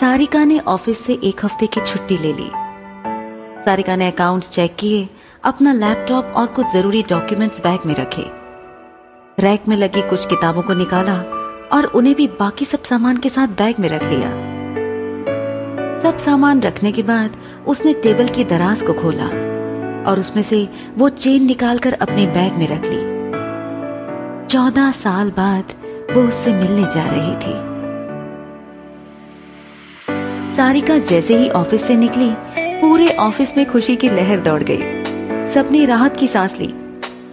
सारिका ने ऑफ़िस से एक हफ़्ते की छुट्टी ले ली। सारिका ने अकाउंट्स चेक किए, अपना लैपटॉप और कुछ ज़रूरी डॉक्यूमेंट्स बैग में रखे। रैक में लगी कुछ किताबों को निकाला और उन्हें भी बाकी सब सामान के साथ बैग में रख लिया। सब सामान रखने के बाद उसने टेबल की दराज को खोला और उसमें से वो चेन निकालकर अपने बैग में रख ली। चौदह साल बाद वो उससे मिलने जा रही थी। सारिका जैसे ही ऑफ़िस से निकली, पूरे ऑफ़िस में खुशी की लहर दौड़ गई। सबने राहत की सांस ली।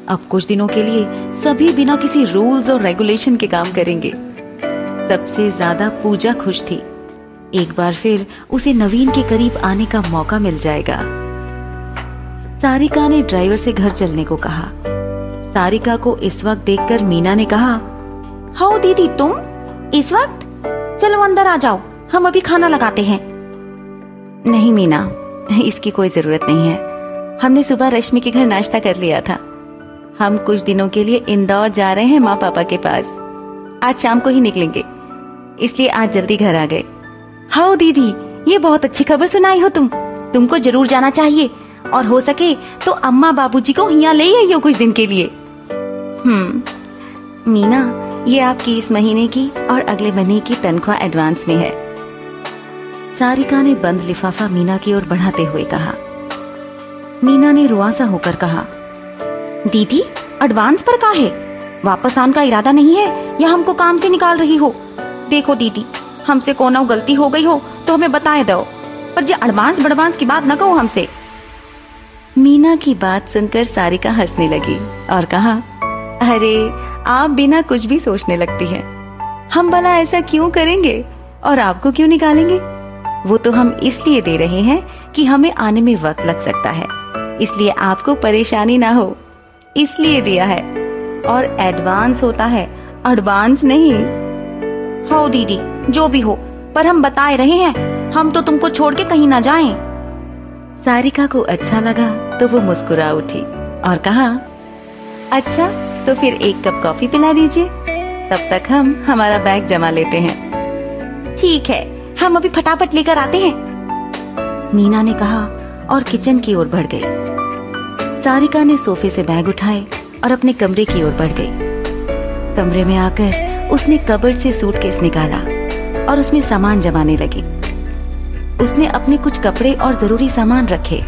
अब कुछ दिनों के लिए सभी बिना किसी रूल्स और रेगुलेशन के काम करेंगे। सबसे ज़्यादा पूजा खुश थी। एक बार फिर उसे नवीन के करीब आने का मौका मिल जाएगा। सारिका ने ड्राइवर से घर चलने को कहा। सारिका को इस वक्त देखकर मीना ने कहा हाउ दीदी, तुम? इस वक्त? चलो अंदर आ जाओ। हम अभी खाना लगाते हैं। नहीं मीना इसकी कोई ज़रूरत नहीं है। हमने सुबह रश्मि के घर नाश्ता कर लिया था। हम कुछ दिनों के लिए इंदौर जा रहे हैं माँ पापा के पास। आज शाम को ही निकलेंगे। इसलिए आज जल्दी घर आ गए। हाउ दीदी ये बहुत अच्छी खबर सुनाई हो तुम। तुमको ज़रूर जाना चाहिए। और हो सके तो अम्मा बाबूजी को यहाँ ले आइयो कुछ दिन के लिए। हम्म मीना ये आपकी इस महीने की और अगले महीने की तनख्वाह एडवांस में है। सारिका ने बंद लिफाफा मीना की ओर बढ़ाते हुए कहा। मीना ने रुआसा होकर कहा, दीदी एडवांस पर का है? वापस आने का इरादा नहीं है? या हमको काम से निकाल रही हो? देखो दीदी, हमसे कोनो गलती हो गई हो तो हमें बताए दो। पर जो एडवांस बडवांस की बात न कहो हमसे. मीना की बात सुनकर सारिका हंसने लगी और कहा, अरे, आप बिना कुछ भी सोचने लगती हैं। हम भला ऐसा क्यों करेंगे? और आपको क्यों निकालेंगे? वो तो हम इसलिए दे रहे हैं कि हमें आने में वक्त लग सकता है। इसलिए आपको परेशानी ना हो। इसलिए दिया है। और एडवांस होता है। एडवांस नहीं। हो दीदी, जो भी हो, पर हम बताए रहे हैं। हम तो तुमको छोड़ के कहीं ना जाएँ। सारिका को अच्छा लगा तो वो मुस्कुरा उठी और कहा अच्छा तो फिर एक कप कॉफ़ी पिला दीजिए। तब तक हम, हमारा बैग जमा लेते हैं। ठीक है। हम अभी फटाफट लेकर आते हैं। मीना ने कहा और किचन की ओर बढ़ गई। सारिका ने सोफे से बैग उठाए और अपने कमरे की ओर बढ़ गई। कमरे में आकर उसने कबर्ड से सूटकेस निकाला और उसमें सामान जमाने लगी। उसने अपने कुछ कपड़े और ज़रूरी सामान रखे,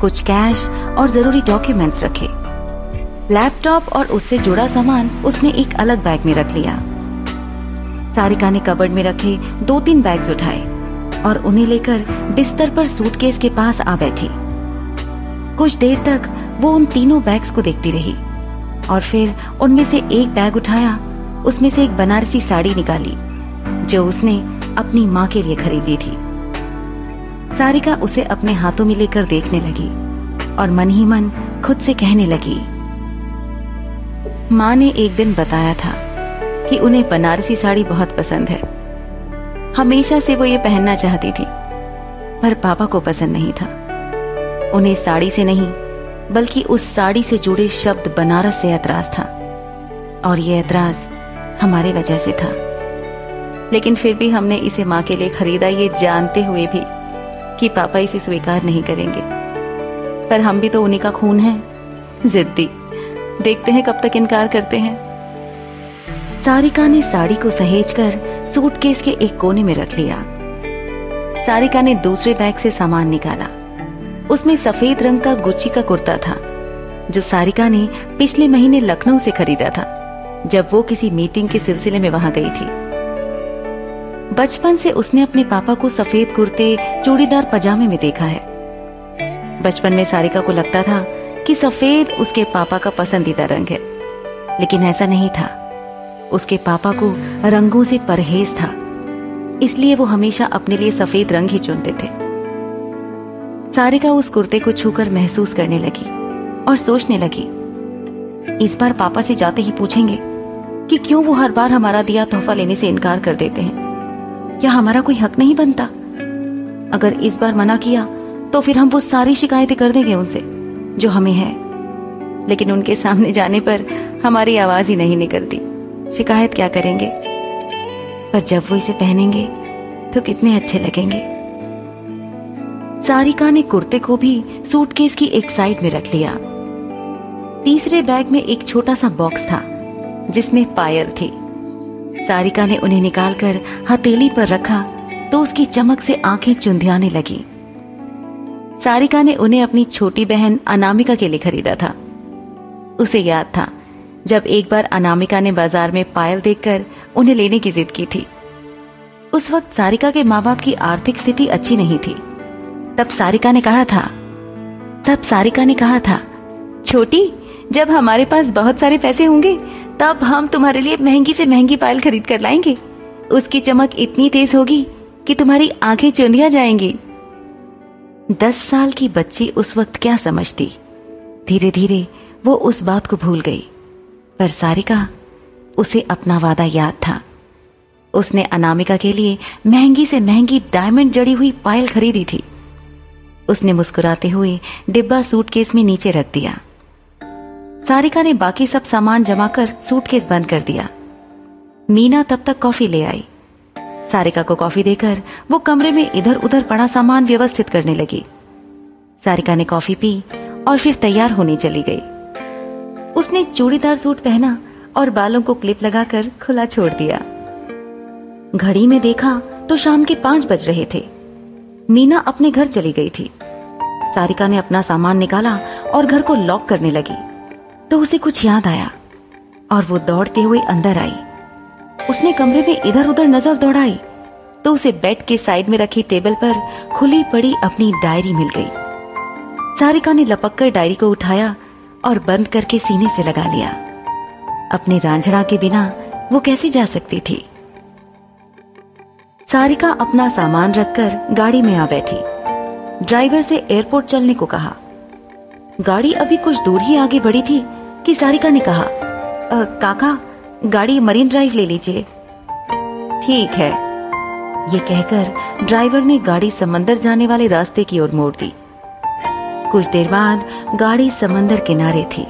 कुछ कैश और ज़रूरी डॉक्यूमेंट्स रखे। लैपटॉप और उससे जुड़ा सामान उसने एक अलग बैग में रख लिया। सारिका ने कबर्ड में रखे दो तीन बैग्स उठाए और उन्हें लेकर बिस्तर पर सूटकेस के पास आ बैठी। कुछ देर तक वो उन तीनों बैग्स को देखती रही और फिर उनमें से एक बैग उठाया, उसमें से एक बनारसी साड़ी निकाली, जो उसने अपनी माँ के लिए खरीदी थी। सारिका उसे अपने हाथों में लेकर देखने लगी और मन ही मन खुद से कहने लगी, माँ ने एक दिन बताया था कि उन्हें बनारसी साड़ी बहुत पसंद है। हमेशा से वो ये पहनना चाहती थी, पर पापा को पसंद नहीं था। उन्हें साड़ी से नहीं, बल्कि उस साड़ी से जुड़े शब्द बनारस से ऐतराज था, और ये ऐतराज हमारे वजह से था। लेकिन फिर भी हमने इसे माँ के लिए खरीदा, ये जानते हुए भी कि पापा इसे स्वीकार नहीं करेंगे। पर हम भी तो उन्हीं का खून है, जिद्दी। देखते हैं कब तक इनकार करते हैं। सारिका ने साड़ी को सहेज कर सूटकेस के एक कोने में रख लिया। सारिका ने दूसरे बैग से सामान निकाला। उसमें सफ़ेद रंग का गुच्ची का कुर्ता था, जो सारिका ने पिछले महीने लखनऊ से खरीदा था, जब वो किसी मीटिंग के सिलसिले में वहाँ गई थी। बचपन से उसने अपने पापा को सफ़ेद कुर्ते, चूड़ीदार पजामे में देखा है। बचपन में सारिका को लगता था कि सफ़ेद उसके पापा का पसंदीदा रंग है, लेकिन ऐसा नहीं था। उसके पापा को रंगों से परहेज था। इसलिए वो हमेशा अपने लिए सफ़ेद रंग ही चुनते थे। सारिका उस कुर्ते को छूकर महसूस करने लगी और सोचने लगी, इस बार पापा से जाते ही पूछेंगे कि क्यों वो हर बार हमारा दिया तोहफा लेने से इनकार कर देते हैं। क्या हमारा कोई हक नहीं बनता? अगर इस बार मना किया तो फिर हम वो सारी शिकायतें कर देंगे उनसे, जो हमें है। लेकिन उनके सामने जाने पर हमारी आवाज़ ही नहीं निकलती। शिकायत क्या करेंगे? पर जब वो इसे पहनेंगे तो कितने अच्छे लगेंगे। सारिका ने कुर्ते को भी सूटकेस की एक साइड में रख लिया। तीसरे बैग में एक छोटा सा बॉक्स था, जिसमें पायल थी। सारिका ने उन्हें निकालकर हथेली पर रखा तो उसकी चमक से आँखें चुंधियाने लगी। सारिका ने उन्हें अपनी छोटी बहन अनामिका के लिए खरीदा था। उसे याद था जब एक बार अनामिका ने बाज़ार में पायल देखकर उन्हें लेने की जिद की थी। उस वक्त सारिका के माँ बाप की आर्थिक स्थिति अच्छी नहीं थी। तब सारिका ने कहा था, तब सारिका ने कहा था, छोटी, जब हमारे पास बहुत सारे पैसे होंगे, तब हम तुम्हारे लिए महँगी से महँगी पायल खरीद कर लाएँगे। उसकी चमक इतनी तेज होगी कि तुम्हारी आँखें चुंधिया जाएँगी। दस साल की बच्ची उस वक्त क्या समझती? धीरे धीरे वो उस बात को भूल गई। पर सारिका, उसे अपना वादा याद था। उसने अनामिका के लिए महँगी से महँगी डायमंड जड़ी हुई पायल खरीदी थी। उसने मुस्कुराते हुए डिब्बा सूटकेस में नीचे रख दिया। सारिका ने बाकी सब सामान जमा कर सूटकेस बंद कर दिया। मीना तब तक कॉफ़ी ले आई। सारिका को कॉफ़ी देकर वो कमरे में इधर उधर पड़ा सामान व्यवस्थित करने लगी। सारिका ने कॉफ़ी पी और फिर तैयार होने चली गई। उसने चूड़ीदार सूट पहना और बालों को क्लिप लगाकर खुला छोड़ दिया। घड़ी में देखा तो शाम के पाँच बज रहे थे। मीना अपने घर चली गई थी। सारिका ने अपना सामान निकाला और घर को लॉक करने लगी। तो उसे कुछ याद आया और वो दौड़ते हुए अंदर आई। उसने कमरे में इधर उधर नज़र दौड़ाई तो उसे बेड के साइड में रखी टेबल पर खुली पड़ी अपनी डायरी मिल गई। सारिका ने लपक कर डायरी को उठाया और बंद करके सीने से लगा लिया। अपने रांझड़ा के बिना वो कैसे जा सकती थी? सारिका अपना सामान रखकर गाड़ी में आ बैठी। ड्राइवर से एयरपोर्ट चलने को कहा। गाड़ी अभी कुछ दूर ही आगे बढ़ी थी कि सारिका ने कहा आ, काका गाड़ी मरीन ड्राइव ले लीजिए। ठीक है। ये कहकर ड्राइवर ने गाड़ी समंदर जाने वाले रास्ते की ओर मोड़ दी। कुछ देर बाद गाड़ी समंदर किनारे थी।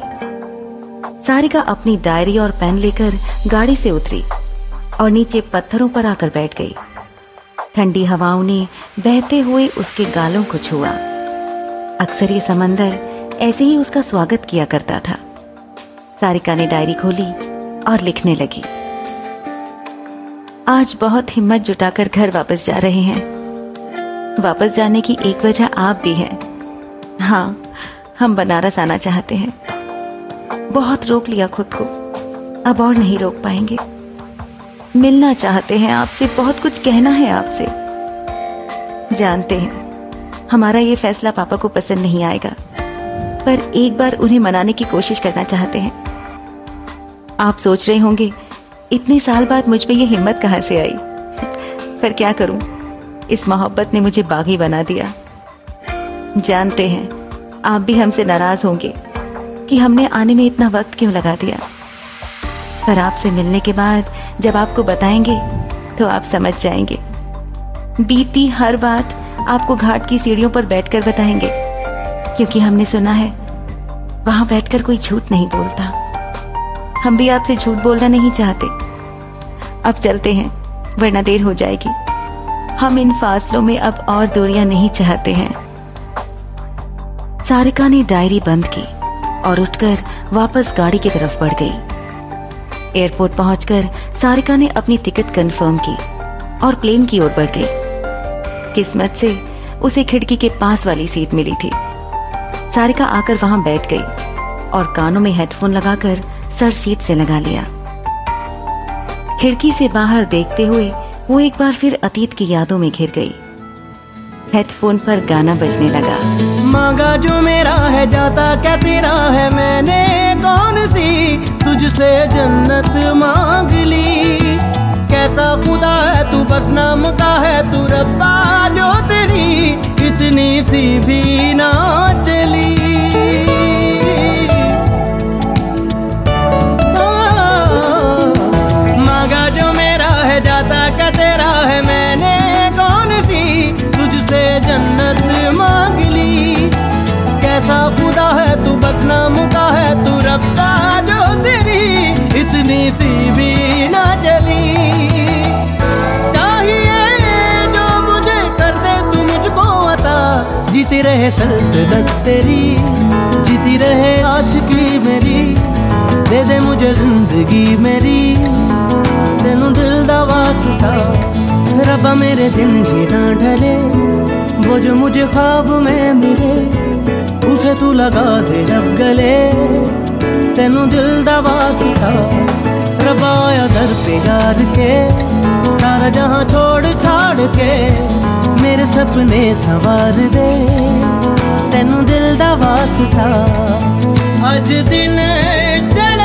सारिका अपनी डायरी और पेन लेकर गाड़ी से उतरी और नीचे पत्थरों पर आकर बैठ गई। ठंडी हवाओं ने बहते हुए उसके गालों को छुआ। अक्सर ये समंदर ऐसे ही उसका स्वागत किया करता था। सारिका ने डायरी खोली और लिखने लगी। आज बहुत हिम्मत जुटाकर घर वापस जा रहे हैं। वापस जाने की एक वजह आप भी हैं। हाँ हम बनारस आना चाहते हैं। बहुत रोक लिया खुद को। अब और नहीं रोक पाएँगे। मिलना चाहते हैं आपसे, बहुत कुछ कहना है आपसे। जानते हैं, हमारा ये फैसला पापा को पसंद नहीं आएगा। पर एक बार उन्हें मनाने की कोशिश करना चाहते हैं। आप सोच रहे होंगे, इतने साल बाद मुझमें ये हिम्मत कहाँ से आई? पर क्या करूँ? इस मोहब्बत ने मुझे बागी बना दिया। जानते हैं। आप भी हमसे नाराज़ होंगे कि हमने आने में इतना वक्त क्यों लगा दिया। पर आपसे मिलने के बाद जब आपको बताएँगे तो आप समझ जाएँगे। बीती हर बात आपको घाट की सीढ़ियों पर बैठकर बताएँगे, क्योंकि हमने सुना है, वहाँ बैठकर कोई झूठ नहीं बोलता। हम भी आपसे झूठ बोलना नहीं चाहते। अब चलते हैं, वरना देर हो जाएगी। हम इन फासलों में अब और दूरियाँ नहीं चाहते हैं। सारिका ने डायरी बंद की और उठकर वापस गाड़ी की तरफ़ बढ़ गई। एयरपोर्ट पहुंचकर सारिका ने अपनी टिकट कंफर्म की और प्लेन की ओर बढ़ गई। किस्मत से उसे खिड़की के पास वाली सीट मिली थी। सारिका आकर वहाँ बैठ गई और कानों में हेडफोन लगाकर सर सीट से लगा लिया। खिड़की से बाहर देखते हुए वो एक बार फिर अतीत की यादों में घिर गई। हेडफोन पर गाना बजने लगा। मांगा जो मेरा है, जाता क्या तेरा है? मैंने कौन सी तुझसे जन्नत मांग ली? कैसा खुदा है, तू बस नाम का है, तू रब्बा जो तेरी इतनी सी भी ना चली जीती रहे सल्तनत तेरी, जीती रहे आशिकी मेरी, दे दे मुझे ज़िंदगी मेरी। तेनू दिल दा वास्ता रबा मेरे दिन जीना ढले, वो जो मुझे ख्वाब में मिले, उसे तू लगा दे जब गले। तेनू दिल दा वास्ता रबाया दर पे यार के, सारा जहाँ छोड़ छाड़ के मेरे सपने सवार दे तेनू दिल दा वास्ता अज दिन चढ़िया